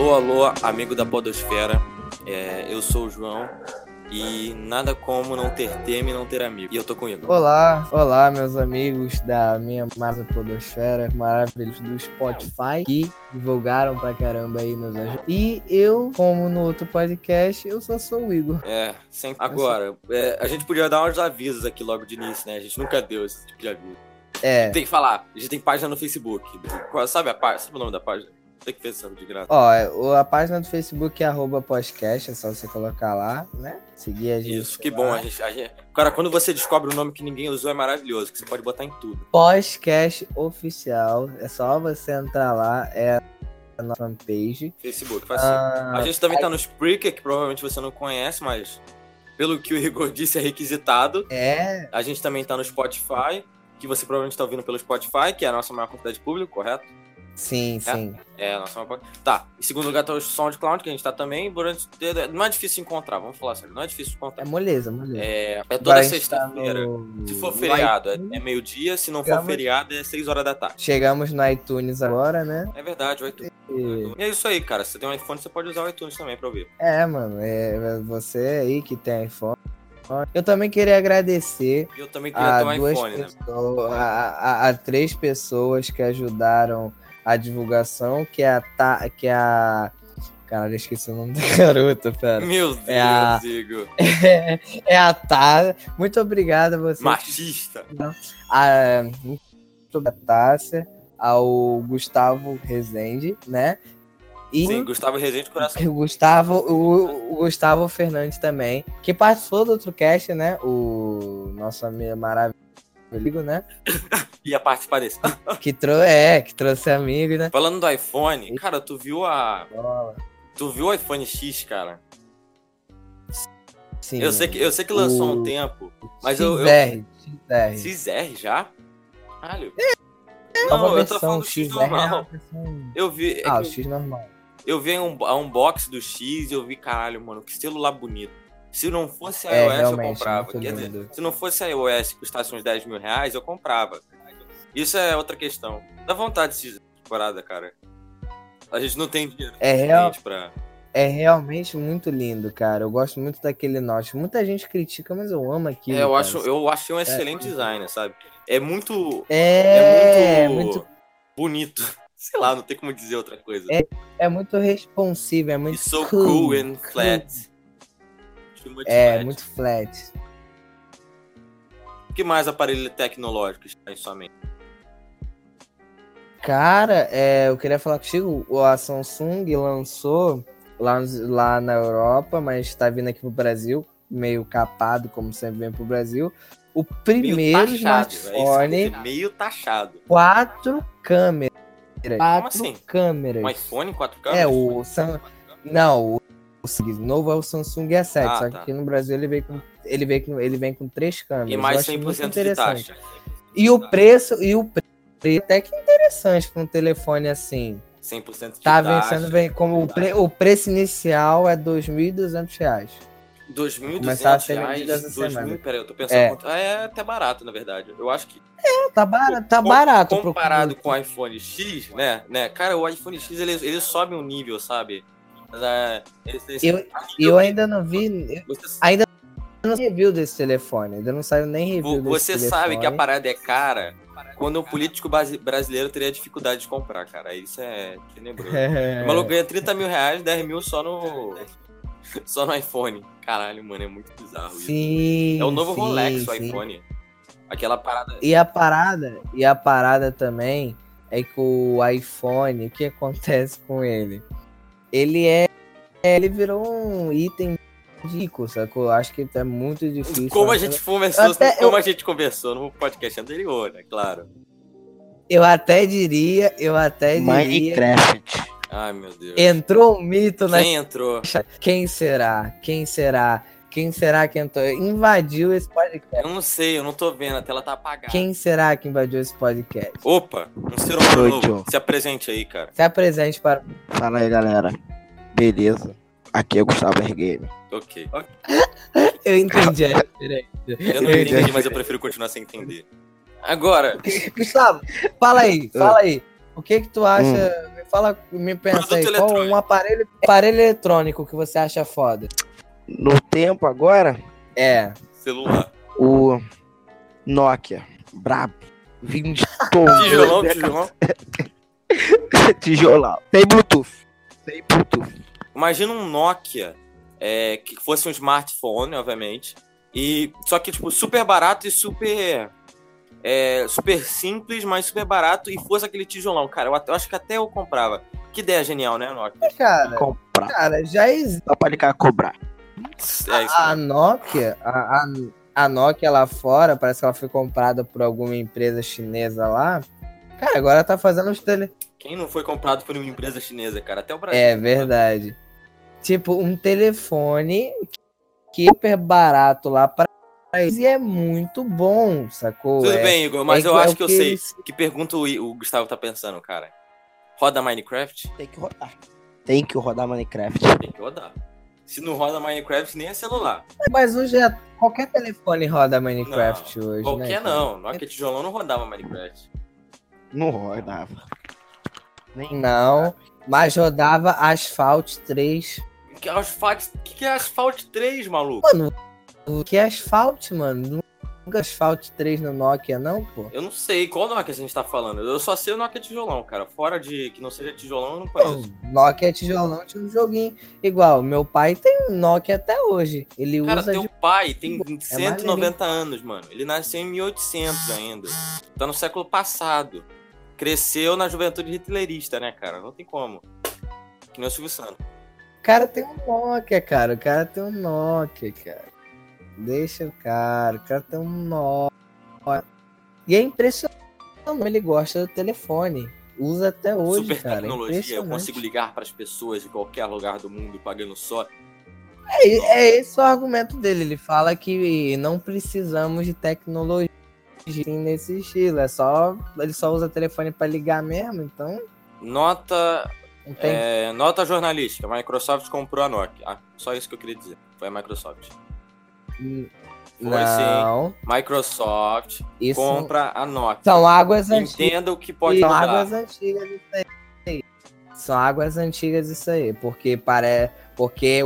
Alô, alô, amigo da Podosfera. É, eu sou o João e nada como não ter tema e não ter amigo. E eu tô com ele. Olá, olá, meus amigos da minha massa Podosfera, maravilhosos do Spotify, que divulgaram pra caramba aí nos ajuda. E eu, como no outro podcast, eu só sou o Igor. É, sem... agora, é, a gente podia dar uns avisos aqui logo de início, né? A gente nunca deu esse tipo de aviso. É. Tem que falar, a gente tem página no Facebook. Sabe a página? Sabe o nome da página? Tem que pensar de graça. Ó, a página do Facebook é arroba podcast, é só você colocar lá, né? Seguir a gente. Isso, que lá. bom. A gente, a gente- Cara, quando você descobre um nome que ninguém usou, é maravilhoso, que você pode botar em tudo. Podcast oficial, é só você entrar lá, é a nossa fanpage. Facebook, faz assim. Ah, A gente também tá no Spreaker, que provavelmente você não conhece, mas pelo que o Igor disse, é requisitado. é, A gente também tá no Spotify, que você provavelmente tá ouvindo pelo Spotify, que é a nossa maior quantidade de público, correto? Sim, sim. É, nossa maior... Tá. Em segundo lugar tá o SoundCloud, que a gente tá também. Durante... Não é difícil encontrar, vamos falar sério. Não é difícil de É encontrar. moleza, moleza. É, é toda tá sexta-feira. no- Se for feriado, é, é meio-dia. Se não for Chegamos- feriado, é 6 horas da tarde. Chegamos no iTunes agora, né? É verdade, o iTunes. E- E é isso aí, cara. Se você tem um iPhone, você pode usar o iTunes também pra ouvir. É, mano, é você aí que tem iPhone. Eu também queria agradecer E eu também queria a ter um duas iPhone, né? pessoas, a, a- a três pessoas que ajudaram a divulgação, que é a Ta, que é a Caralho, eu esqueci o nome da garota, pera. Meu Deus, É a- Igor. É a Tá. Muito obrigado a você. Machista. A, muito obrigado, Tássia, ao Gustavo Rezende, né? E Sim, Gustavo Rezende Coração. o Gustavo, o, o Gustavo Fernandes também, que participou do outro cast, né? O nosso amigo maravilhoso, né? Ia participar desse. Que, trou é, que trouxe amigo, né? Falando do iPhone, cara, tu viu a. Bola. Tu viu o iPhone X, cara? Sim. Eu sei que, eu sei que lançou há um O- tempo. mas eu- eu- XR, XR. XR já? Caralho. Nova Não, eu tô versão, falando do X XR é normal. versão- Eu vi. é Ah, o X normal. eu vi um, a unboxing do X e eu vi, caralho, mano, que celular bonito. Se não fosse a É, iOS, eu realmente, comprava. Quer dizer, se não fosse a iOS que custasse uns 10 mil reais, eu comprava. Isso é outra questão. Dá vontade de temporada, cara. A gente não tem dinheiro É real, suficiente pra. é realmente muito lindo, cara. Eu gosto muito daquele note. Muita gente critica, mas eu amo aquilo. É, eu, cara. acho, eu achei um excelente design, sabe? É muito. É, é muito... muito bonito. Sei lá, não tem como dizer outra coisa. É é muito responsivo, é muito It's so cool. cool and flat. Much É, flat. muito flat. O que mais aparelho tecnológico está em sua mente? Cara, é, eu queria falar contigo, a Samsung lançou lá, lá na Europa, mas tá vindo aqui pro Brasil, meio capado, como sempre vem pro Brasil. O primeiro meio taxado, é smartphone, dizer, meio taxado. quatro câmeras. Quatro assim? câmeras. Um iPhone 4K? É, o Sam... Não, o, novo é o Samsung S7, Ah, só que tá. aqui no Brasil ele vem com, ele vem com, ele vem com três câmeras. E mais acho muito 100% de interessante. taxa. E o preço, e o preço até que interessante para um telefone assim. 100% de Tá taxa. vencendo bem, como o, pre- o preço inicial é 2.200 reais. 2.200 Começar a ser reais. vendido essa 2.000, semana. peraí, eu tô pensando. É. quanto- É até barato, na verdade. Eu acho que. Tá barato, tá com- barato. Comparado com o iPhone X, né? né? Cara, o iPhone X ele, ele sobe um nível, sabe? É, ele- ele- Eu, eu ainda não vi, Você, ainda não vi review desse telefone, ainda não saiu nem review vo- você sabe que a telefone. parada é cara quando um político brasileiro teria dificuldade de comprar, cara. Isso é tenebroso. É. O maluco ganha 30 mil reais, 10 mil só no. Só no iPhone. Caralho, mano, é muito bizarro isso. Sim, É o novo sim, Rolex, o sim. iPhone. Aquela parada. E a parada, e a parada também é que o iPhone, o que acontece com ele? Ele é, ele virou um item rico, sacou? Eu Acho que é muito difícil. Como a gente conversou, Até como eu- a gente conversou no podcast anterior, né? Claro. Eu até diria, eu até diria. Minecraft. Ai, meu Deus. Entrou um mito na. Quem entrou? Quem será? Quem será? Quem será que entrou? Invadiu esse podcast. Eu não sei, eu não tô vendo, a tela tá apagada. Quem será que invadiu esse podcast? Opa, um ser humano novo. Se apresente aí, cara. Se apresente para. Fala aí, galera. Beleza? Aqui é o Gustavo Ergame. Ok. Ok. Eu entendi a referência. Eu não entendi, mas eu prefiro continuar sem entender. Agora, Gustavo, fala aí, fala aí. O que que tu acha Hum. fala, me pensa aí, qual um aparelho, aparelho eletrônico que você acha foda? No tempo agora, É. Celular. o Nokia, brabo. Vindo Tijolão, tijolão. Tijolão. Tem Bluetooth. Tem Bluetooth. Imagina um Nokia é, que fosse um smartphone, obviamente. E só que, tipo, super barato e super. é, super simples, mas super barato. E fosse aquele tijolão. Cara, eu, até- eu acho que até eu comprava. Que ideia genial, né, Nokia? Cara, Comprar. cara, já existe. Só pra ligar cobrar. É isso. A Nokia, a, a, a Nokia lá fora, parece que ela foi comprada por alguma empresa chinesa lá. Cara, agora tá fazendo os tele. Quem não foi comprado por uma empresa chinesa, cara? Até o Brasil. É verdade. Tipo, um telefone que é super barato lá pra eles e é muito bom, sacou? Tudo É- bem, Igor, mas é eu que- acho que eu sei. eles- Que pergunta o, o Gustavo tá pensando, cara? Roda Minecraft? Tem que rodar. Tem que rodar Minecraft. Tem que rodar. Se não roda Minecraft, nem é celular. Mas hoje é- qualquer telefone roda Minecraft hoje, Qualquer né? não. Nokia tijolão não rodava Minecraft. Não rodava. Nem Não, mas rodava Asphalt 3. Que é Asphalt, que, que é Asphalt 3, maluco? Mano, o que é Asphalt, mano? Nunca Asphalt 3 no Nokia, não, pô? Eu não sei qual Nokia a gente tá falando. Eu só sei o Nokia tijolão, cara. Fora de que não seja tijolão, eu não conheço. Pô, Nokia tijolão tinha um joguinho igual. Meu pai tem um Nokia até hoje. Ele Cara, usa teu de... pai tem É 190 anos, mano. Ele nasceu em 1800 ainda. Tá no século passado. Cresceu na juventude hitlerista, né, cara? Não tem como. Que nem o Silvio Santos. O cara tem um Nokia, cara. O cara tem um Nokia, cara. Deixa o cara. O cara tem um Nokia. E é impressionante. Ele gosta do telefone. Usa até hoje, Super cara. É tecnologia. Eu consigo ligar pras pessoas de qualquer lugar do mundo pagando só. É, é esse o argumento dele. Ele fala que não precisamos de tecnologia nesse estilo. É só. Ele só usa telefone pra ligar mesmo, então. Nota, Não é, nota jornalística. A Microsoft comprou a Nokia. Ah, só isso que eu queria dizer. Foi a Microsoft. Foi não. Microsoft Isso compra a Nokia. são águas antigas. Entenda o que pode São mudar. águas antigas isso aí. São águas antigas isso aí. Porque parece. Porque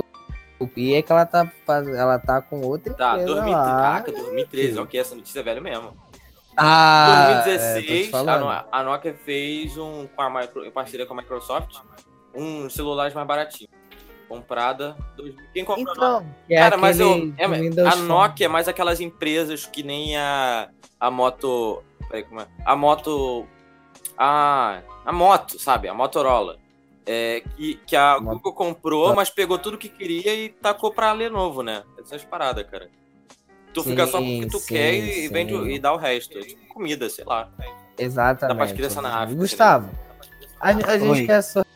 o que é que ela tá Ela tá com outra Tá, empresa 2013, lá. caraca, 2013. Ok, essa notícia é velho mesmo. Ah, é, tô te 2016, a, falando. No- a Nokia fez um, com a micro, em parceria com a Microsoft, um celular mais baratinho. Comprada. dois- Quem comprou a Nokia? Então, é Cara, mas eu, é, a. Nokia é mais aquelas empresas que nem a, a moto. Peraí, como é? A moto. A, a moto, sabe? A Motorola. É, que, que a Google comprou, mas pegou tudo que queria e tacou pra Lenovo, né? Essas paradas, cara. Tu fica só com o que tu Sim, quer sim, e, vende, sim. e dá o resto. É tipo comida, sei lá. Exatamente. Dá pra criança na África, Gustavo, a, a gente quer a sua,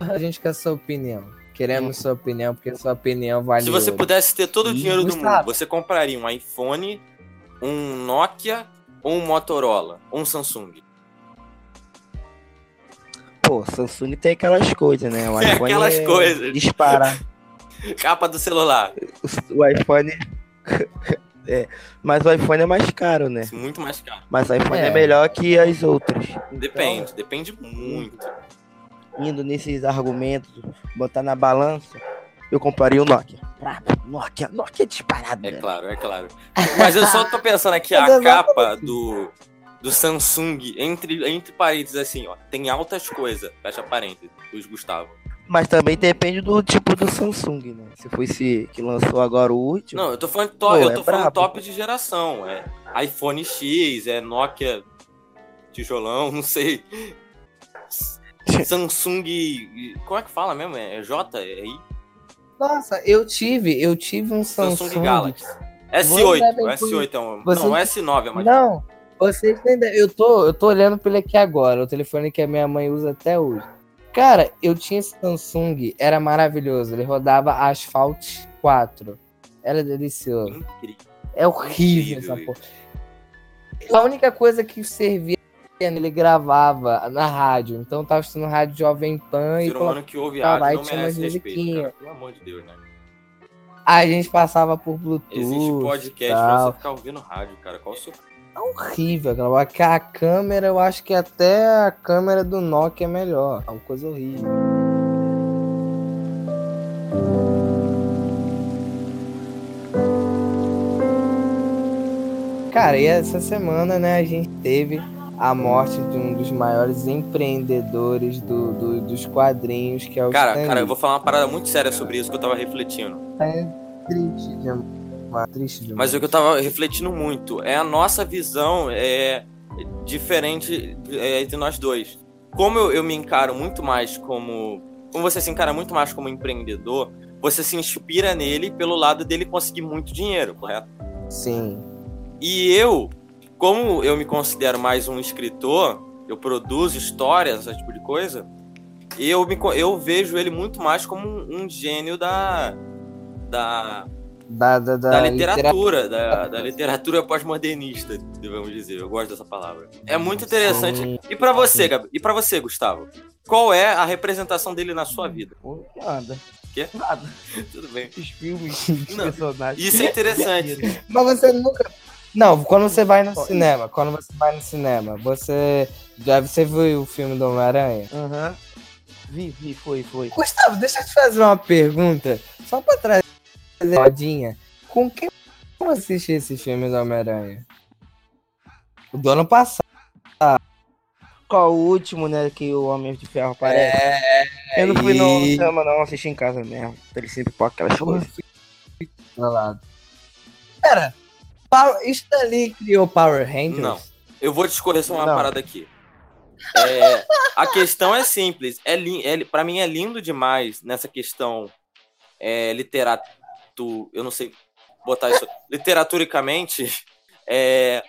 a gente quer a sua opinião. Queremos sua opinião, porque sua opinião vale Se você ouro. pudesse ter todo o dinheiro do Gustavo. mundo, você compraria um iPhone, um Nokia, ou um Motorola, ou um Samsung. Pô, Samsung tem aquelas coisas, né? O Tem iPhone aquelas é coisas. Disparar. Capa do celular. O, o iPhone. É, mas o iPhone é mais caro, né? Muito mais caro. Mas o iPhone é, É. melhor que as outras. Depende, depende muito. Indo nesses argumentos, botar na balança, eu compraria o Nokia. Nokia, Nokia é disparado, É né? claro, é claro. Mas eu só tô pensando aqui, a capa do, do Samsung, entre, entre parênteses, assim, ó, tem altas coisas, fecha parênteses, dos Gustavo. Mas também depende do tipo do Samsung, né? Se foi esse que lançou agora o último. Não, eu tô falando, to- Pô, eu é tô falando brabo. top de geração. É iPhone X, é Nokia tijolão, não sei. Samsung. Como é que fala mesmo? É J? É I? Nossa, eu tive, eu tive um Samsung. Samsung Galaxy. S8. Você deve O S8 é um. Você- Não, o S9 é mais. Não, vocês entendem? Eu tô, eu tô olhando pra ele aqui agora, o telefone que a minha mãe usa até hoje. Cara, eu tinha esse Samsung, era maravilhoso. Ele rodava Asphalt 4. Era delicioso. Incrível. É horrível Incrível essa porra. A única coisa que servia ele gravava na rádio. Então tava assistindo rádio Jovem Pan e Ser humano que ouve rádio não tinha merece respeito, cara. Pelo amor de Deus, né? a gente passava por Bluetooth. Existe podcast tal. pra você ficar ouvindo rádio, cara. Qual o seu. É horrível. aquela- A câmera, eu acho que até a câmera do Nokia é melhor. É uma coisa horrível. Cara, e essa semana, né, a gente teve a morte de um dos maiores empreendedores do, do- dos quadrinhos, que é o Cara, Stan cara, eu vou falar uma parada muito séria sobre isso que eu tava refletindo. É triste demais. Triste demais. Mas o que eu tava refletindo muito é a nossa visão é diferente é, entre nós dois. Como eu, eu me encaro muito mais como. Como você se encara muito mais como empreendedor, você se inspira nele pelo lado dele conseguir muito dinheiro, correto? Sim. E eu, como eu me considero mais um escritor, eu produzo histórias, esse tipo de coisa, eu, me, eu vejo ele muito mais como um, um gênio da, da, Da, da, da, da literatura, da, da literatura pós-modernista, devemos dizer. Eu gosto dessa palavra. É muito interessante. Sim. E pra você, Gabi? E para você, Gustavo? Qual é a representação dele na sua vida? Pô, Nada. Quê? Nada. Tudo bem. Os filmes, os Não, personagens. Isso é interessante. Mas você nunca. Não, quando você vai no cinema, quando você vai no cinema, você. Já você viu o filme do Homem-Aranha? Aham. Vi, vi, foi, foi. Gustavo, deixa eu te fazer uma pergunta. Só pra uma rodinha. Com quem eu assisti esse filme do Homem-Aranha? O do ano passado. Qual o último, né, que o Homem de Ferro aparece? É, eu não fui no cinema, não, assisti em casa mesmo. Ele sempre pipoca aquelas coisas. Pera. Stan Lee criou Power Rangers? Não. Eu vou discorrer sobre uma Não. parada aqui. É, a questão é simples. É, é, para mim é lindo demais nessa questão é, literato, eu não sei botar isso literaturicamente, é,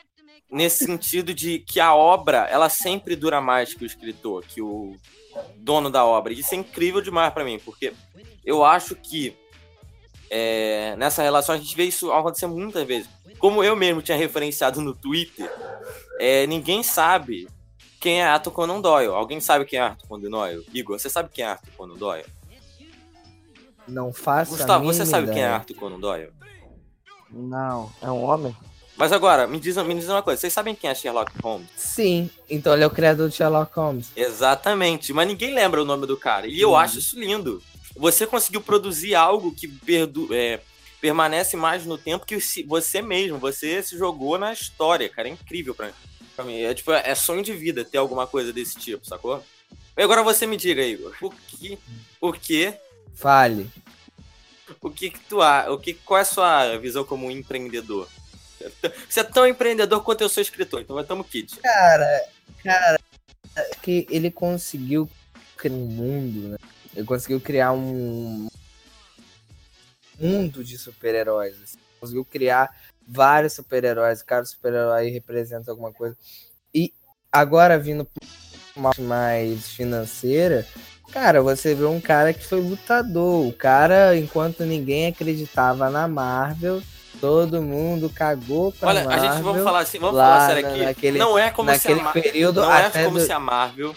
nesse sentido de que a obra ela sempre dura mais que o escritor, que o dono da obra. Isso é incrível demais pra mim, porque eu acho que é, nessa relação a gente vê isso acontecer muitas vezes. Como eu mesmo tinha referenciado no Twitter, é, ninguém sabe quem é Arthur Conan Doyle. Alguém sabe quem é Arthur Conan Doyle? Igor, você sabe quem é Arthur Conan Doyle? Não faço a Gustavo, você sabe quem é. Arthur Conan Doyle? Não, é um homem? Mas agora, me diz, me diz uma coisa, vocês sabem quem é Sherlock Holmes? Sim, então ele é o criador de Sherlock Holmes. Exatamente, mas ninguém lembra o nome do cara. E eu Uhum. acho isso lindo. Você conseguiu produzir algo que perdu é, permanece mais no tempo que você mesmo. Você se jogou na história, cara. É incrível pra, pra mim. É, tipo, é sonho de vida ter alguma coisa desse tipo, sacou? E agora você me diga, Igor, o que, o que, Fale. o que que tu a, o que, qual é a sua visão como empreendedor? Você é tão empreendedor quanto eu sou escritor, então estamos kit. Cara, cara, que ele conseguiu criar um mundo, né? Ele conseguiu criar um mundo de super-heróis. assim. Conseguiu criar vários super-heróis. Cada super-herói representa alguma coisa. E agora vindo uma mais financeira, cara, você vê um cara que foi lutador. O cara, enquanto ninguém acreditava na Marvel, todo mundo cagou pra Olha, Marvel. a gente vamos falar assim, vamos falar sério aqui. naquele- não é como se a período não é como do- se a Marvel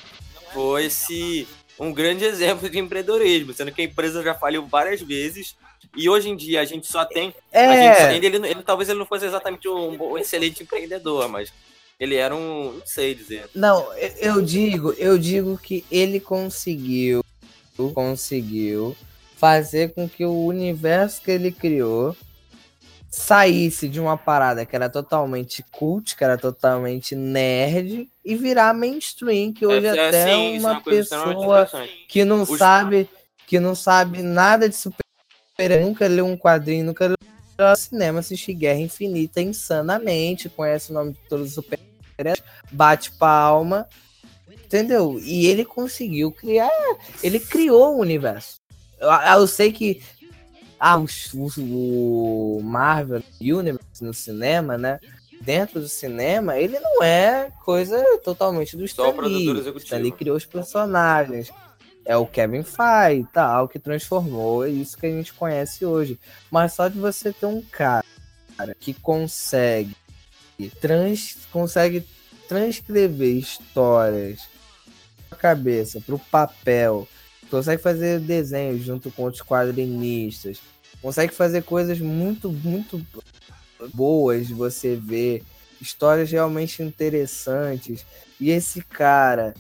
fosse um grande exemplo de empreendedorismo, sendo que a empresa já faliu várias vezes e hoje em dia a gente só tem, a só- É, ele, ele- ele- talvez ele não fosse exatamente um, um excelente empreendedor, mas ele era um, não sei dizer. não, eu- digo, eu digo que ele conseguiu, conseguiu fazer com que o universo que ele criou saísse de uma parada que era totalmente cult, que era totalmente nerd, e virar mainstream, que hoje É, é, até sim, isso é uma pessoa que não Os- sabe que não sabe nada de super nunca leu um quadrinho, nunca leu cinema, assistir Guerra Infinita insanamente, conhece o nome de todos os super bate palma, entendeu? E ele conseguiu criar, ele criou o universo. Eu, eu sei que ah, o, o Marvel Universe no cinema, né? Dentro do cinema, ele não é coisa totalmente do Só Stan produtor Lee. executivo. Stan Lee criou os personagens. É o Kevin Feige e tal, que transformou é isso que a gente conhece hoje. Mas só de você ter um cara que consegue trans, consegue transcrever histórias da cabeça pro papel, consegue fazer desenhos junto com outros quadrinistas, consegue fazer coisas muito, muito boas você ver. histórias realmente interessantes. E esse cara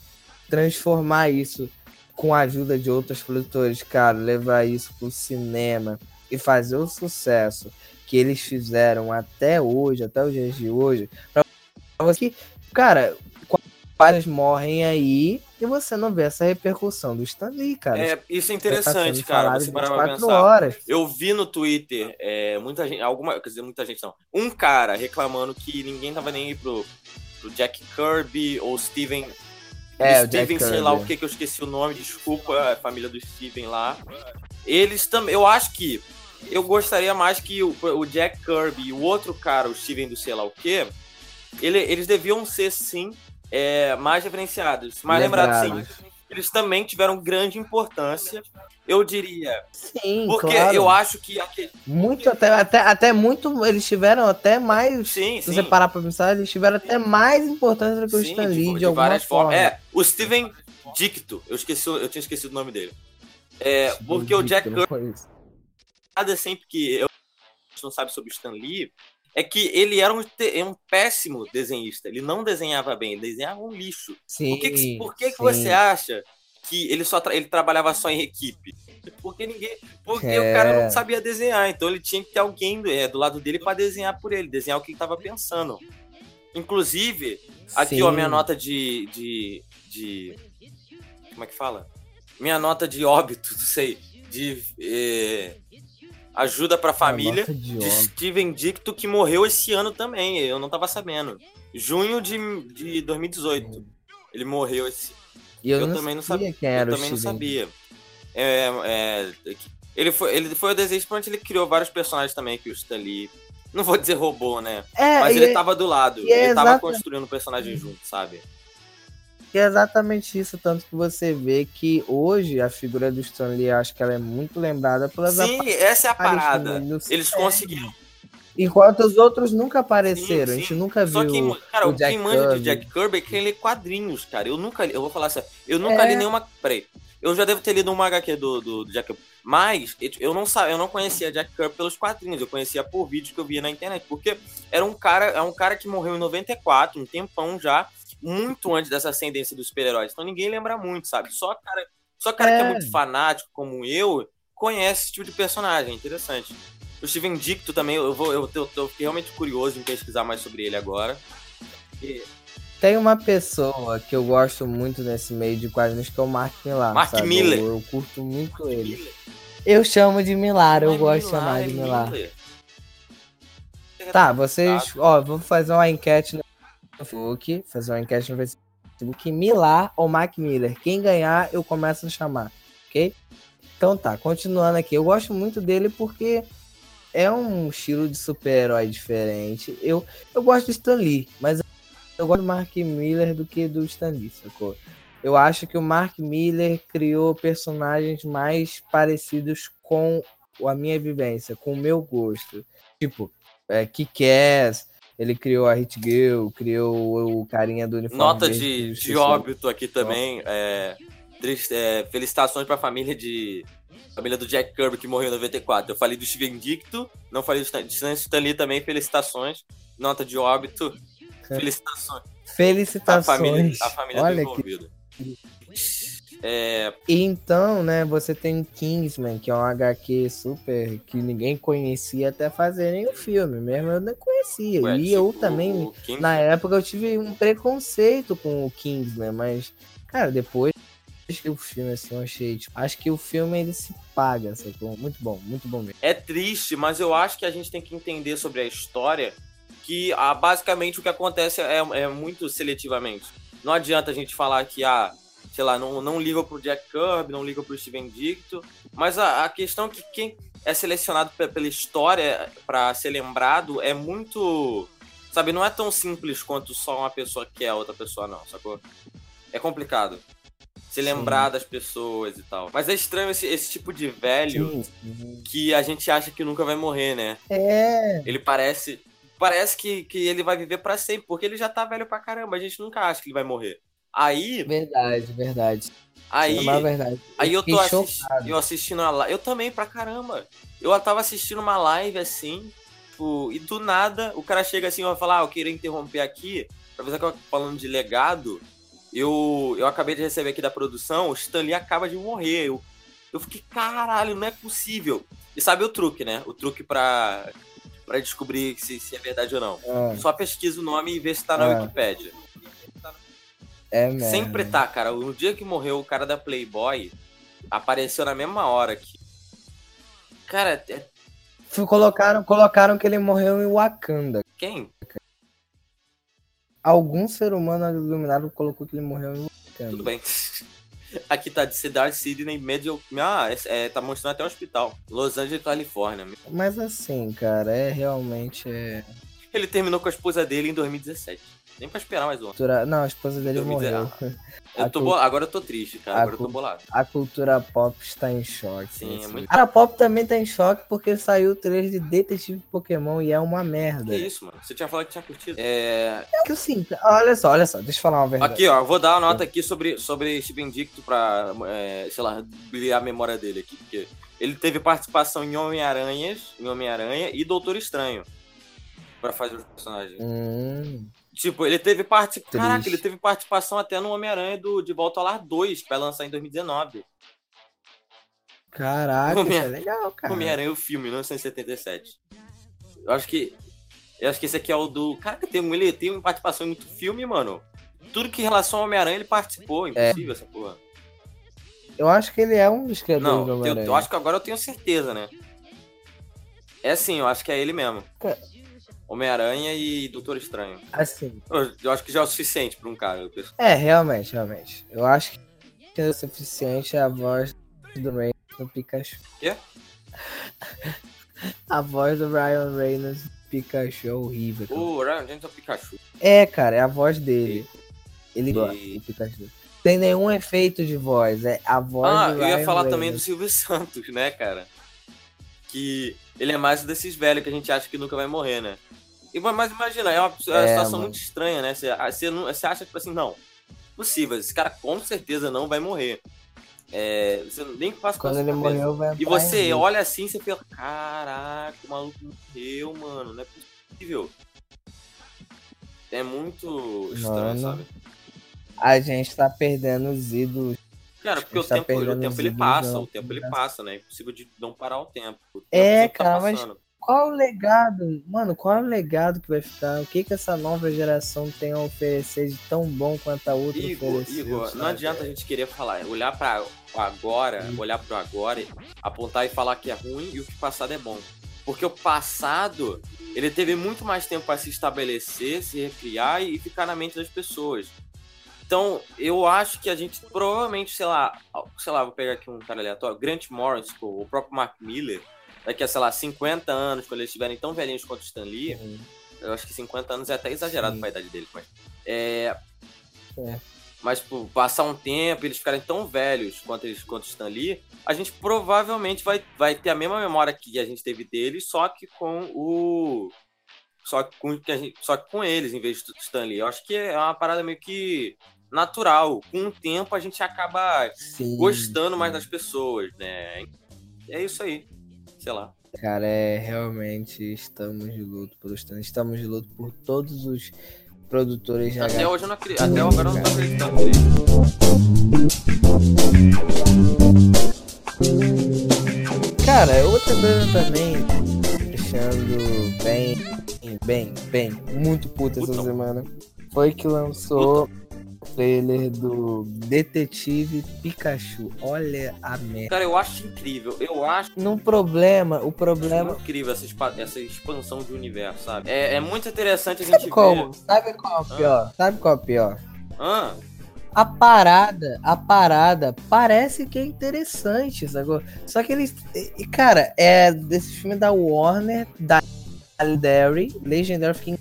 transformar isso com a ajuda de outros produtores, cara, levar isso pro cinema e fazer o sucesso que eles fizeram até hoje, até os dias de hoje, pra você que, cara, vários morrem aí e você não vê essa repercussão do Stanley, cara. É, isso é interessante, tá cara. Você parar pra pensar. Horas. Eu vi no Twitter é, muita gente, alguma, quer dizer, muita gente não, um cara reclamando que ninguém tava nem aí pro, pro Jack Kirby ou Steven. É, Steven, sei lá o que que eu esqueci o nome, desculpa, a família do Steven lá. Eles também, eu acho que eu gostaria mais que o, o Jack Kirby e o outro cara, o Steven do sei lá o que, ele, eles deviam ser sim é, mais referenciados, mais lembrados, sim. Eles também tiveram grande importância, eu diria. Sim, Porque claro. eu acho que. Aquele... Muito, até, até, até muito. Eles tiveram até mais. Sim, se sim. você parar pra pensar, eles tiveram até mais importância do que o Stan Lee, de, de, de alguma forma. É, o Steven Dicto, eu, esqueci, eu tinha esquecido o nome dele. É, porque o Jack Kirby. Nada sempre que eu não sabe sobre Stan Lee, é que ele era um, um, péssimo desenhista. Ele não desenhava bem, ele desenhava um lixo. Sim, por que, por que, que você acha que ele só tra ele trabalhava só em equipe? Porque ninguém. Porque é... o cara não sabia desenhar, então ele tinha que ter alguém é, do lado dele para desenhar por ele, desenhar o que ele estava pensando. Inclusive, aqui Sim. ó, minha nota de, de, de. Como é que fala? Minha nota de óbito, não sei. De. Eh, Ajuda pra família de, de Steven Dicto, que morreu esse ano também. Eu não tava sabendo. Junho de, de 2018. Ele morreu esse. Eu, eu não também não sabia. Quem era eu também não sabia. É, é, ele, foi, ele foi o desenho onde ele criou vários personagens também que o Stan Lee. Não vou dizer roubou, né? É, Mas ele é, tava do lado. ele é tava construindo o um personagem junto, sabe? É exatamente isso, tanto que você vê que hoje a figura do Stanley, acho que ela é muito lembrada pelas Sim, essa é a parada. Eles conseguiram. Enquanto os outros nunca apareceram, sim, sim. a gente nunca Só viu. Que, cara, o Jack quem manja de Jack Kirby é quem lê quadrinhos, cara. Eu nunca li, eu vou falar assim, eu nunca é... li nenhuma. Peraí. Eu já devo ter lido uma HQ do, do, do Jack Kirby. Mas eu não, eu não conhecia Jack Kirby pelos quadrinhos, eu conhecia por vídeos que eu via na internet. Porque era um cara, é um cara que morreu em 94, um tempão já muito antes dessa ascendência dos super-heróis. Então ninguém lembra muito, sabe? Só cara, só cara é. que é muito fanático, como eu, conhece esse tipo de personagem. Interessante. O Steven Dicto também, eu, vou, eu, eu, eu fiquei realmente curioso em pesquisar mais sobre ele agora. E... Tem uma pessoa que eu gosto muito nesse meio de quadrinhos que é o Mark Millar. Mark sabe? Miller. Eu, eu, curto muito Mark ele. Miller. Eu chamo de Millar, eu gosto de chamar de Millar. Miller. Tá, vocês. Ó, vou fazer uma enquete no Facebook, fazer uma enquete no Facebook, Milar ou Mac Miller. Quem ganhar, eu começo a chamar, ok? Então tá, continuando aqui. Eu gosto muito dele porque é um estilo de super-herói diferente. Eu, eu gosto do Stan Lee, mas eu gosto do Mark Miller do que do Stan Lee, sacou? Eu acho que o Mark Miller criou personagens mais parecidos com a minha vivência, com o meu gosto. Tipo, é, Kick-Ass, ele criou a Hit Girl, criou o carinha do uniforme. Nota de, de óbito aqui também. É, é, felicitações para a família de família do Jack Kirby que morreu em 94. Eu falei do Steven Dicto, não falei do Stan, Stan Lee também. Felicitações. Nota de óbito. Felicitações. Felicitações. A família, a família Olha envolvida. Que... É... Então, né, você tem Kingsman, que é um HQ super que ninguém conhecia até fazerem o filme, mesmo eu não conhecia. Ué, e tipo, eu também, na época, eu tive um preconceito com o Kingsman, mas, cara, depois que o filme, assim, eu achei, tipo, acho que o filme ele se paga, sacou? Muito bom, muito bom mesmo. É triste, mas eu acho que a gente tem que entender sobre a história que ah, basicamente o que acontece é, é muito seletivamente. Não adianta a gente falar que, ah, sei lá, não, não liga pro Jack Kirby, não liga pro Steven Dicto, mas a, a questão é que quem é selecionado pela história para ser lembrado é muito, sabe, não é tão simples quanto só uma pessoa quer a outra pessoa não, sacou? É complicado. Se lembrar Sim. das pessoas e tal. Mas é estranho esse, esse tipo de velho Sim. que a gente acha que nunca vai morrer, né? É. Ele parece. Parece que, que ele vai viver para sempre, porque ele já tá velho pra caramba. A gente nunca acha que ele vai morrer. Aí. Verdade, verdade. Aí, é verdade. aí eu, tô assisti eu assistindo a live. Eu também, pra caramba. Eu tava assistindo uma live assim. tipo, e do nada, o cara chega assim e vai falar, ah, eu queria interromper aqui, pra você que eu tô falando de legado, eu, eu acabei de receber aqui da produção, o Stanley acaba de morrer. Eu, eu fiquei, caralho, não é possível. E sabe o truque, né? O truque pra, pra descobrir se, se é verdade ou não. Ah, Só pesquisa o nome e vê se tá na Ah. Wikipédia. É mesmo. Sempre tá, cara. No dia que morreu o cara da Playboy, apareceu na mesma hora aqui. Cara, é... Colocaram, colocaram que ele morreu em Wakanda. quem? Algum ser humano iluminado colocou que ele morreu em Wakanda. Tudo bem. Aqui tá de Cidade Sydney, Medial. Ah, é, é, tá mostrando até o hospital. Los Angeles, Califórnia. Mas assim, cara, é realmente. É... Ele terminou com a esposa dele em 2017. Nem pra esperar mais um. cultura- Não, a esposa dele Eu morreu. Eu tô bo- Agora eu tô triste, cara. a Agora eu tô bolado. A cultura pop está em choque. Sim, é muito-. A pop também tá em choque porque saiu o trailer de Detetive Pokémon e é uma merda. Que isso, mano? Você tinha falado que tinha curtido. É... É que assim, olha só, olha só, deixa eu falar uma verdade. Aqui, ó, vou dar uma nota aqui sobre, sobre Steven Dicto pra, é, sei lá, brilhar a memória dele aqui. Porque ele teve participação em Homem-Aranhas, em Homem-Aranha e Doutor Estranho. Pra fazer os personagens. Hum, Tipo, ele teve participação. Caraca, ele teve participação até no Homem-Aranha do De Volta ao Lar 2, que vai lançar em 2019. caraca, Homem- é legal, cara. Homem-Aranha, o filme, 1977. Eu acho que. Eu acho que esse aqui é o do. Caraca, tem, um- ele tem uma participação em muito filme, mano. Tudo que em relação ao Homem-Aranha ele participou. Impossível essa porra. Eu acho que ele é um dos criadores Não, do eu, Homem-Aranha. eu acho que agora eu tenho certeza, né? É sim, eu acho que é ele mesmo. Ca- Homem-Aranha e Doutor Estranho. Assim, Eu, eu acho que já é o suficiente pra um cara. eu penso. é, realmente, realmente. Eu acho que é o suficiente a voz do Reynolds no Pikachu. Quê? A voz do Ryan Reynolds no Pikachu é horrível. cara. O Ryan Johnson é o Pikachu. É, cara, é a voz dele. Ele E- gosta do Pikachu. Tem nenhum efeito de voz, é a voz Ah, eu ia falar também do Reynolds. Silvio Santos, né, cara? Que ele é mais desses velhos que a gente acha que nunca vai morrer, né? E, mas imagina, é uma, é uma É, situação mano. muito estranha, né? Você, você, não- você acha, tipo assim, não, possível, esse cara com certeza não vai morrer. É, você nem passa Quando ele cabeça. morreu, vai E você vida. olha assim e você fica, caraca, o maluco morreu, mano, não é possível. É muito estranho, Mano. sabe? A gente tá perdendo os ídolos. Cara, porque o Tá tempo, o tempo ele passa, o tempo ele passa, né? É impossível de não parar o tempo. O tempo É, tá cara, mas-. Qual o legado, mano, qual é o legado que vai ficar? O que que essa nova geração tem a oferecer de tão bom quanto a outra Igor, ofereceu? Igor, não adianta a gente querer falar, olhar para agora, Hum. olhar pro agora, apontar e falar que é ruim e o que passado é bom. Porque o passado, ele teve muito mais tempo para se estabelecer, se recriar e ficar na mente das pessoas. Então, eu acho que a gente provavelmente, sei lá, sei lá, vou pegar aqui um cara aleatório, Grant Morrison, o próprio Mark Miller, daqui a, sei lá, 50 anos, quando eles estiverem tão velhinhos quanto o Stan Lee, Sim. eu acho que 50 anos é até exagerado Sim. pra idade deles, mas. É. É. Mas, tipo, passar um tempo, eles ficarem tão velhos quanto eles quanto estão ali, a gente provavelmente vai, vai ter a mesma memória que a gente teve deles, só que com o. Só que com, gente, só que com eles, em vez de Stanley. Eu acho que é uma parada meio que natural. Com o tempo a gente acaba Sim, gostando mais sim. das pessoas, né? É isso aí. Sei lá. Cara, é realmente estamos de luto por Stan. Estamos de luto por todos os produtores de Até hoje eu não acredito. Até agora eu não tô acreditando nele. Cara, outra coisa também, deixando bem, bem, bem, muito puta essa Putão. semana, foi que lançou o trailer do Detetive Pikachu. Olha a merda. Cara, eu acho incrível. Eu acho No problema, o problema. incrível essa, expa- essa expansão de universo, sabe? É, é muito interessante a gente Sabe como? ver. Sabe qual é o pior? Sabe qual é o pior? Ah, A parada, a parada parece que é interessante, sacou? Só que eles. Cara, é desse filme da Warner, da Legendary. Legendary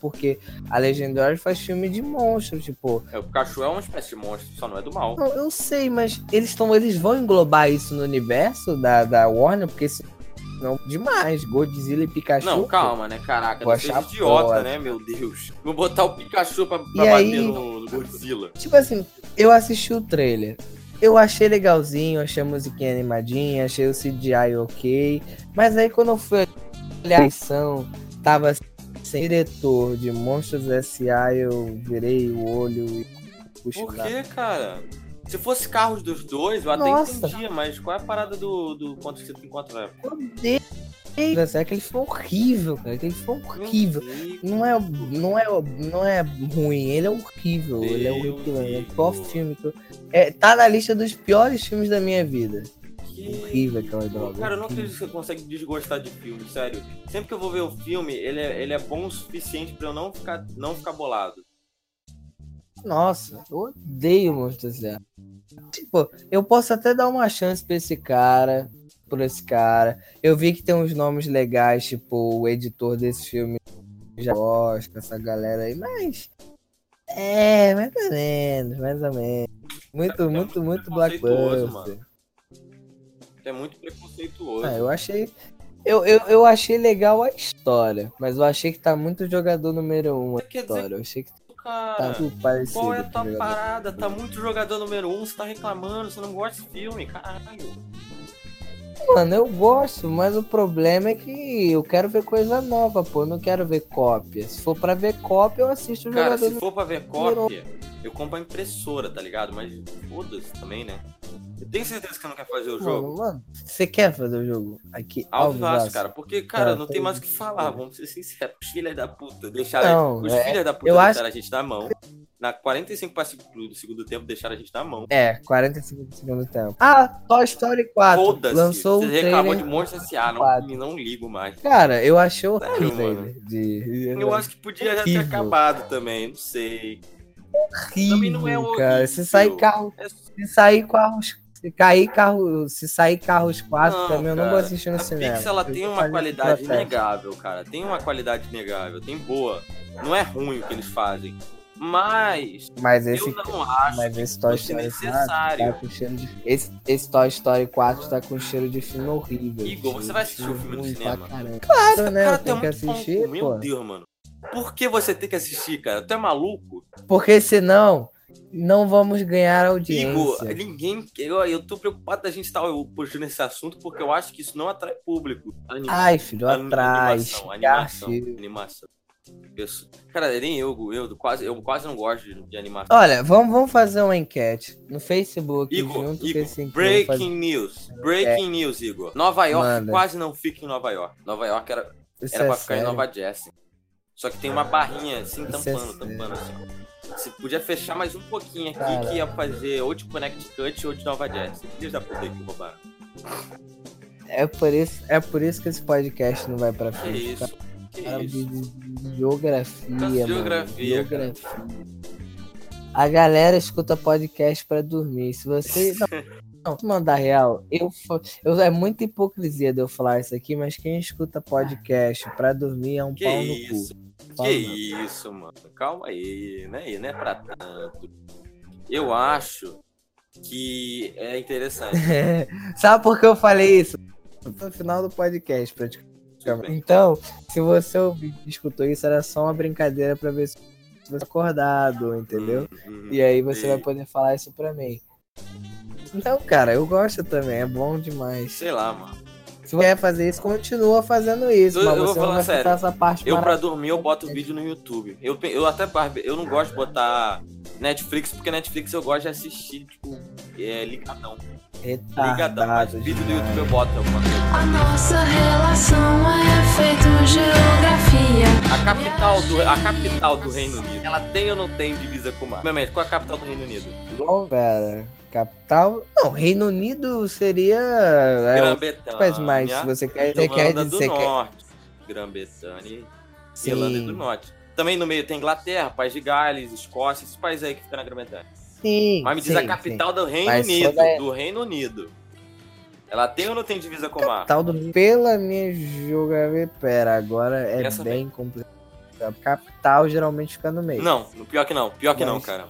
porque a Legendary faz filme de monstro, tipo. é, o Pikachu é uma espécie de monstro, só não é do mal. Não, eu sei, mas eles estão. Eles vão englobar isso no universo da, da Warner, porque senão demais. Godzilla e Pikachu. Não, calma, né? Caraca, Vou não seja achar idiota, foda. né, meu Deus? Vou botar o Pikachu pra, pra bater aí- no, Godzilla. Tipo assim, eu assisti o trailer. Eu achei legalzinho, achei a musiquinha animadinha, achei o CGI ok. Mas aí quando eu fui avaliação tava sem diretor de Monstros S.A., eu virei o olho e puxei Por que, cara? Se fosse carros dos dois, eu até Nossa. entendia, mas qual é a parada do, do quanto você tem contra Eu odeio. Aquele filme é horrível, cara. Aquele é horrível. Não é, não, é, não é ruim, ele é horrível. ele é Meu horrível. É o Deus. pior filme que eu... é, Tá na lista dos piores filmes da minha vida. Que- Horrível aquela droga. Cara, eu não acredito que você consegue desgostar de filme, sério. Sempre que eu vou ver o filme, ele é, ele é bom o suficiente pra eu não ficar, não ficar bolado. Nossa, eu odeio Monstros S.A. Tipo, eu posso até dar uma chance pra esse cara, por esse cara. Eu vi que tem uns nomes legais, tipo, o editor desse filme já gosta, essa galera aí, mas. É, mais ou menos, mais ou menos. Muito, É muito, muito muito preconceituoso, Blackbuster. É muito preconceituoso. Ah, eu achei. Eu, eu, eu achei legal a história, mas eu achei que tá muito jogador número um a Quer dizer, história. Eu achei que tá cara, tudo parecido. qual é a tua parada? Tá muito jogador número um, você tá reclamando, você não gosta desse filme, caralho. Mano, eu gosto, mas o problema é que eu quero ver coisa nova, pô. Eu não quero ver cópia. Se for pra ver cópia, eu assisto o Cara, jogador. se for pra ver cópia, eu compro a impressora, tá ligado? Mas foda-se também, né? Eu tenho certeza que eu não quer fazer o jogo. Mano, mano, você quer fazer o jogo? Aqui, Alto Alvivaço. Vasco, cara, porque, cara, não tem mais o que falar, vamos ser sinceros. Os filhos da puta deixaram. Não, os é, filhos da puta eu deixaram acho- a gente na mão. Na 45 para do segundo tempo, deixaram a gente na mão. É, 45 do segundo tempo. Ah, Toy Story 4. Foda-se. Lançou o Você reclamou de. Monstro S.A., não, não ligo mais. Cara, eu achei o Sério, trailer de... Eu acho que podia já ter Horrível. acabado também, não sei. horrível, também não é cara. Se sair horrível. carro, É se sair carros, se cair carro, se sair carros 4 Não, também eu não vou assistir no a cinema. Pix, ela tem uma qualidade inegável, cara. Tem uma qualidade inegável, tem boa. Não é ruim o que eles fazem. Mas Mas esse eu não acho Mas esse Toy Story necessário. 4 tá com cheiro de... esse, esse Toy Story 4 tá com cheiro de filme horrível. Igor, você vai assistir o filme no cinema? Claro, né? Cara, tenho que assistir, Meu. Deus, mano. Por que você tem que assistir, cara? Tu é maluco? Porque senão, não vamos ganhar Igor, audiência. ninguém. Eu, eu tô preocupado da gente estar puxando esse assunto porque eu acho que isso não atrai público. Anima- Ai, filho, Anim- atrás. Animação, animação, animação. Cara, nem eu, eu quase, eu quase não gosto de, de animação. Olha, vamos, vamos fazer uma enquete no Facebook Igor, Igor, breaking news. Breaking news, Igor. Nova York Manda. quase não fica em Nova York. Nova York era, Isso era é pra ficar em sério. Nova Jersey. Só que tem uma barrinha assim, é tampando, sério. tampando assim. Se podia fechar mais um pouquinho aqui, Cara. que ia fazer ou de Connecticut ou de Nova Jersey. Filhos da puta que roubaram. É por isso, é por isso que esse podcast não vai pra Que frente. isso? Que Cara, isso? de, geografia, Tá mano. geografia, cara. A galera escuta podcast pra dormir. Se você. Não, não mandar real. Eu, eu, é muita hipocrisia de eu falar isso aqui, mas quem escuta podcast pra dormir é um Que pau no isso? cu. Que isso, mano. Calma aí, né? Não é pra tanto. Eu acho que é interessante. Sabe por que eu falei isso? No final do podcast, praticamente. Então, se você escutou isso, era só uma brincadeira pra ver se você tá acordado, entendeu? Hum, E aí você E- vai poder falar isso pra mim. Então, cara, eu gosto também, é bom demais. Sei lá, mano. Se você quer fazer isso, continua fazendo isso, Eu- mas eu vou falar sério. essa parte Eu, pra maravilhosa. dormir, eu boto vídeo no YouTube. Eu, eu até eu não gosto de botar Netflix, porque Netflix eu gosto de assistir, tipo, é, ligadão. Ligadão. Mas Retardado. vídeo do YouTube eu boto alguma coisa. A nossa relação é feito geografia. A capital do, a capital do Reino Unido, ela tem ou não tem divisa com o mar? Primeiramente, qual é a capital do Reino Unido? Bom, Pera, capital. Não, Reino Unido seria. É, faz mais. Se você quer, você quer Irlanda do que. Norte. Grã-Bretanha e Sim. Irlanda do Norte. Também no meio tem Inglaterra, País de Gales, Escócia, esses países aí que ficam na Grã-Bretanha. Sim. Mas me diz sim, a capital do Reino Mas Unido. toda- Do Reino Unido. Ela tem ou não tem divisa com o sim. mar? Capital do Pela minha geografia. Pera, agora é Essa bem complicado. A capital geralmente fica no meio. Não, pior que não. Pior que não, Mas- cara.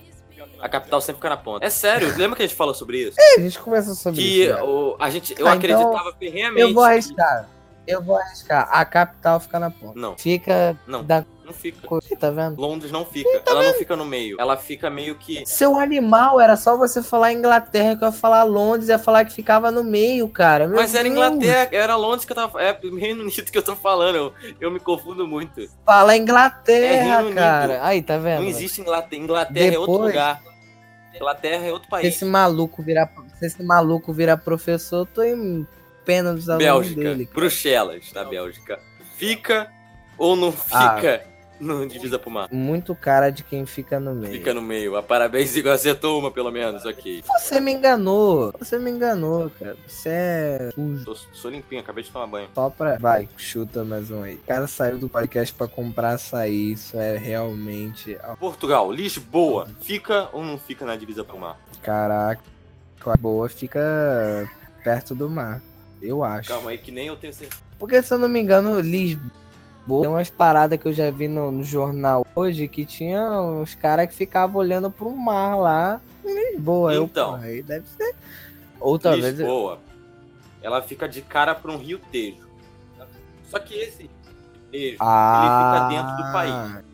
A capital sempre fica na ponta. É sério, lembra que a gente falou sobre isso? É, a gente conversou sobre que isso. o, a gente, eu Ah, então, acreditava ferrenhamente. Eu vou que- arriscar. Eu vou arriscar. A capital fica na ponta. Não. Fica Não. da Não fica. Tá vendo? Londres não fica. Ela não fica no meio. Ela fica meio que. Seu animal, era só você falar Inglaterra que eu ia falar Londres, ia falar que ficava no meio, cara. Meu Mas era Deus. Inglaterra, era Londres que eu tava. É Reino Unido que eu tô falando. Eu, eu me confundo muito. Fala É Inglaterra, Unido. cara. Aí, tá vendo? Não existe Inglaterra. Inglaterra é outro Depois- lugar. Inglaterra é outro Se país. esse maluco virar, se esse maluco virar professor, eu tô em pena dos alunos Bélgica, dele. cara. Bruxelas, da Bélgica. Fica ou não Ah. No divisa pro mar? Muito cara de quem fica no meio. Fica no meio. Ah, Parabéns, Igor. Acertou uma, pelo menos. Ok. Você me enganou. Você me enganou, cara. Você é sujo. Tô, sou limpinho, acabei de tomar banho. Só pra. Vai, chuta mais um aí. O cara saiu do podcast pra comprar açaí. Isso é realmente. Portugal, Lisboa. Fica ou não fica na divisa pro mar? Caraca. A boa fica perto do mar. Eu acho. Calma aí, que nem eu tenho certeza. Porque se eu não me engano, Lisboa. Tem umas paradas que eu já vi no, no jornal hoje que tinha uns caras que ficavam olhando pro mar lá em Lisboa. Eu, Então. pô, aí deve ser. Ou talvez. Lisboa, ela fica de cara para um rio Tejo. Só que esse Tejo, Ah, ele fica dentro do país.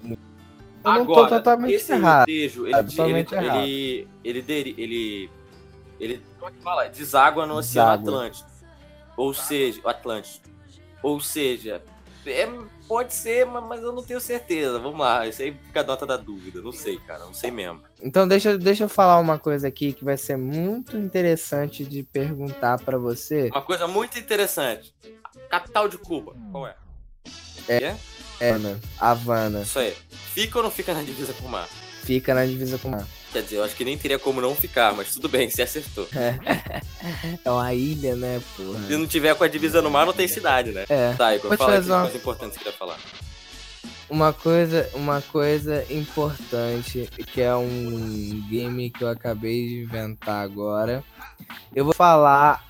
Eu não Agora, tô totalmente esse errado. rio Tejo, Tá ele, totalmente ele, errado. ele, ele, deri- ele, ele, como é que fala? Deságua no Oceano. Atlântico. Ou seja, o Atlântico. Ou seja, é, pode ser, mas, eu não tenho certeza. Vamos lá, isso aí fica a nota da dúvida. Não sei, cara, não sei mesmo. Então deixa, deixa eu falar uma coisa aqui que vai ser muito interessante de perguntar pra você. Uma coisa muito interessante. Capital de Cuba, qual é? É, né? Havana. Isso aí. Fica ou não fica na divisa com o mar? Fica na divisa com o mar. Quer dizer, eu acho que nem teria como não ficar, mas tudo bem, você acertou. É uma ilha, né, porra? Se não tiver com a divisa no mar, não tem cidade, né? É. Tá, Igor, fala aí uma- coisa importante que você queria falar. Uma coisa, uma coisa importante que é um game que eu acabei de inventar agora. Eu vou falar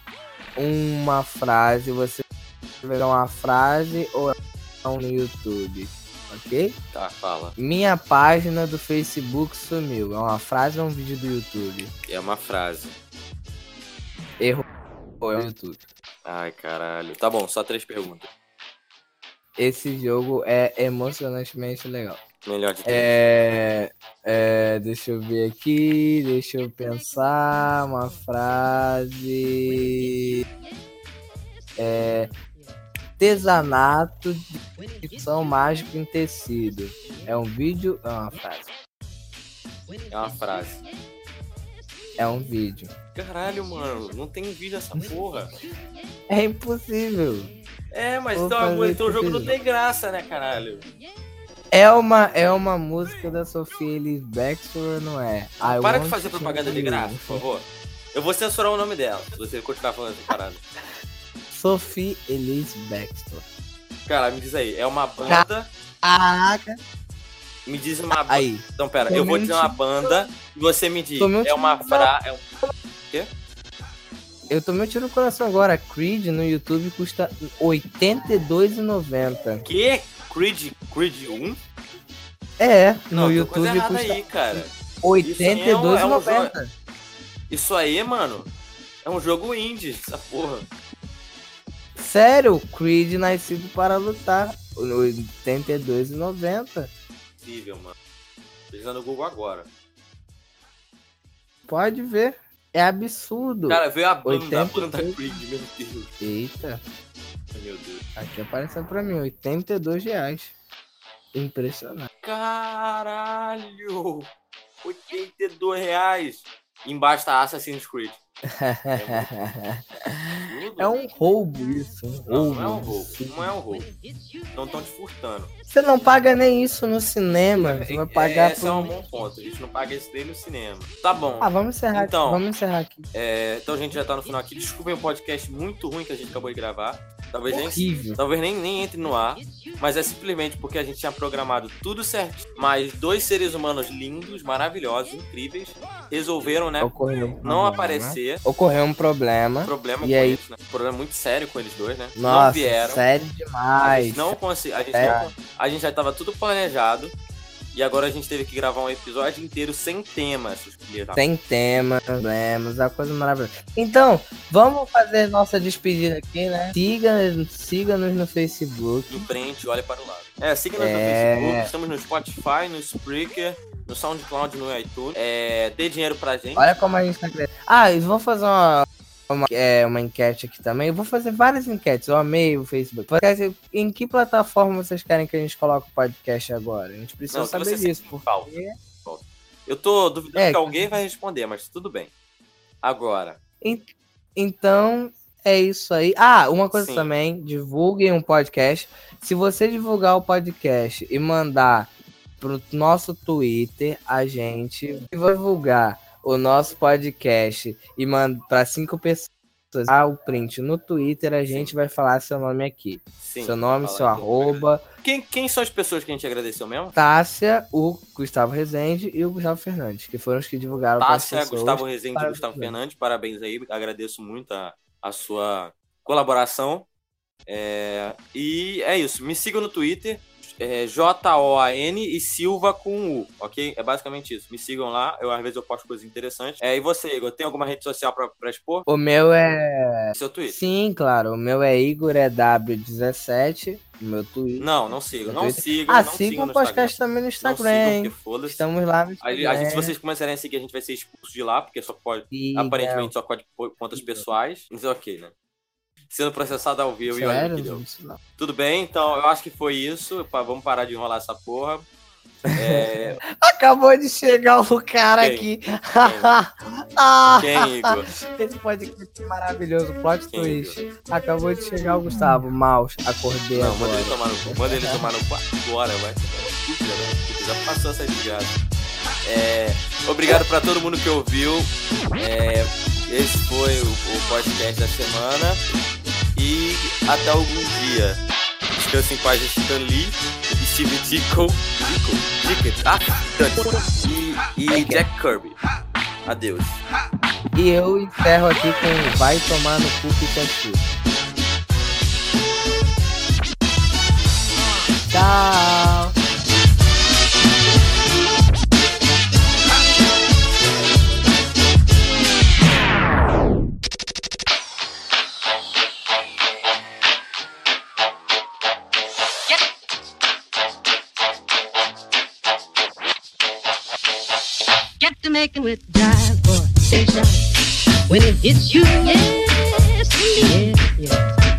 uma frase, você vai dar uma frase ou não no YouTube, ok? Tá, fala. Minha página do Facebook sumiu. É uma frase ou um vídeo do YouTube? É uma frase. Erro ou é o YouTube? Ai, caralho. Tá bom, só três perguntas. Esse jogo é emocionantemente legal. Melhor de três. É, é, deixa eu ver aqui, deixa eu pensar uma frase. É, artesanato de ficção mágico em tecido. É um vídeo? É uma frase. É uma frase. É um vídeo. Caralho, mano, não tem vídeo essa porra. É impossível. É, mas então, então o jogo não tem graça, né, caralho? É uma, é uma música da Sofia Elise Baxter, não é? I Para de fazer propaganda de graça, por favor. Eu vou censurar o nome dela, se você continuar falando essa parada. Sophie Elise Baxter. Cara, me diz aí, é uma banda. Caraca. Me diz uma banda. Aí. Então, pera, Tô eu vou dizer uma banda e você me diz. Tô. É uma fra... é um- Eu tomei um tiro no coração agora. Creed no YouTube custa R$ 82,90. Que? Creed, Creed 1? É, no YouTube custa aí, cara. R$ 82,90. Isso aí, mano, é um jogo indie, essa porra. Sério, Creed nascido para lutar. R$ 82,90. Possível, mano. Pesquisando no Google agora. Pode ver. É absurdo. Cara, veio a banda, a 82. banda Creed, meu Deus. Eita, Meu Deus. aqui apareceu pra mim, 82 reais. Impressionante. Caralho! 82 reais. Embaixo tá Assassin's Creed. Tudo. É um roubo isso. Um Não, roubo. não é um roubo. Não é um roubo. Não estão te furtando. Você não paga nem isso no cinema. Você vai pagar Esse por... é um bom ponto. A gente não paga isso nem no cinema. Tá bom. Ah, vamos encerrar Então. aqui. Vamos encerrar aqui. É, então a gente já tá no final aqui. Desculpem o podcast muito ruim que a gente acabou de gravar. Talvez nem, talvez nem, nem entre no ar. Mas é simplesmente porque a gente tinha programado tudo certo. Mas dois seres humanos lindos, maravilhosos, incríveis, resolveram, né? Ocorreu um Não problema. aparecer. Ocorreu um problema. Problema E com aí? eles, né? Problema muito sério com eles dois, né? não Nossa, vieram. sério A demais. gente não consegui, a gente, É. não, a gente já tava tudo planejado. E agora a gente teve que gravar um episódio inteiro sem tema, filhos da Sem tema, problemas, é uma coisa maravilhosa. Então, vamos fazer nossa despedida aqui, né? Siga, siga-nos no Facebook. em frente, olha para o lado. É, siga-nos É. no Facebook, estamos no Spotify, no Spreaker, no SoundCloud, no iTunes. É, dê dinheiro pra gente. Olha como a gente tá crescendo. Ah, e vou fazer uma, uma, é, uma enquete aqui também. Eu vou fazer várias enquetes. Eu amei o Facebook. Podcast, Em que plataforma vocês querem que a gente coloque o podcast agora? A gente precisa Não, saber disso. Porque... Eu tô duvidando É. que alguém vai responder, mas tudo bem. Agora, En- Então, é isso aí. Ah, uma coisa Sim. também, divulguem um podcast. Se você divulgar o podcast e mandar pro nosso Twitter, a gente vai divulgar o nosso podcast e manda para cinco pessoas ah, o print no Twitter, a gente vai falar seu nome aqui. sim. seu nome, seu aqui. arroba. Quem, quem são as pessoas que a gente agradeceu mesmo? Tássia, o Gustavo Rezende e o Gustavo Fernandes, que foram os que divulgaram Tássia. Gustavo Rezende e Parabéns. Gustavo Fernandes, parabéns aí. Agradeço muito a, a sua colaboração. É, e é isso. Me sigam no Twitter, é, J-O-A-N e Silva com U, ok? É basicamente isso. Me sigam lá, eu às vezes eu posto coisas interessantes. É, e você, Igor, tem alguma rede social pra, pra expor? O meu é Seu Twitter? Sim, claro. O meu é Igor é W17, o meu Twitter. Não, não sigam, No não sigam. ah, não sigam sigam o podcast Instagram. também no Não Instagram, sigam, porque foda-se. Estamos lá no A, Instagram. a gente, se vocês começarem a seguir, a gente vai ser expulso de lá, porque só pode. Siga. Aparentemente só pode contas pessoais. Mas é ok, né? Sendo processado ao vivo e olha. Sério? Isso não. Tudo bem, então eu acho que foi isso. Vamos parar de enrolar essa porra. É, Acabou de chegar o cara Quem? aqui. ah, Quem, Igor? Esse podcast maravilhoso, plot Quem, twist. Acabou de chegar o Gustavo. Maus, acordei Não, manda agora. ele tomar no cu. Manda ele tomar no cu agora, vai. Né? Já passou essa desgraça. É, obrigado pra todo mundo que ouviu. É, esse foi o, o podcast da semana. E até algum dia. Descanse em paz, Stan Lee, Steve Ditko, Dickett, ah, e, e Jack Kirby. Adeus. E eu encerro aqui com Vai Tomar no Cu Pikachu. Tchau. Making with jive, boy. Shout. When it hits you, yes, yes, yes.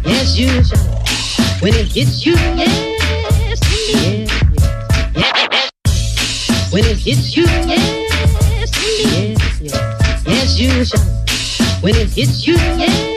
Yes, you shout. When it hits you, yes, indeed, yes, yes. yes. When it hits you, yes, yes, yes. Yes, you shout. When it hits you, yes,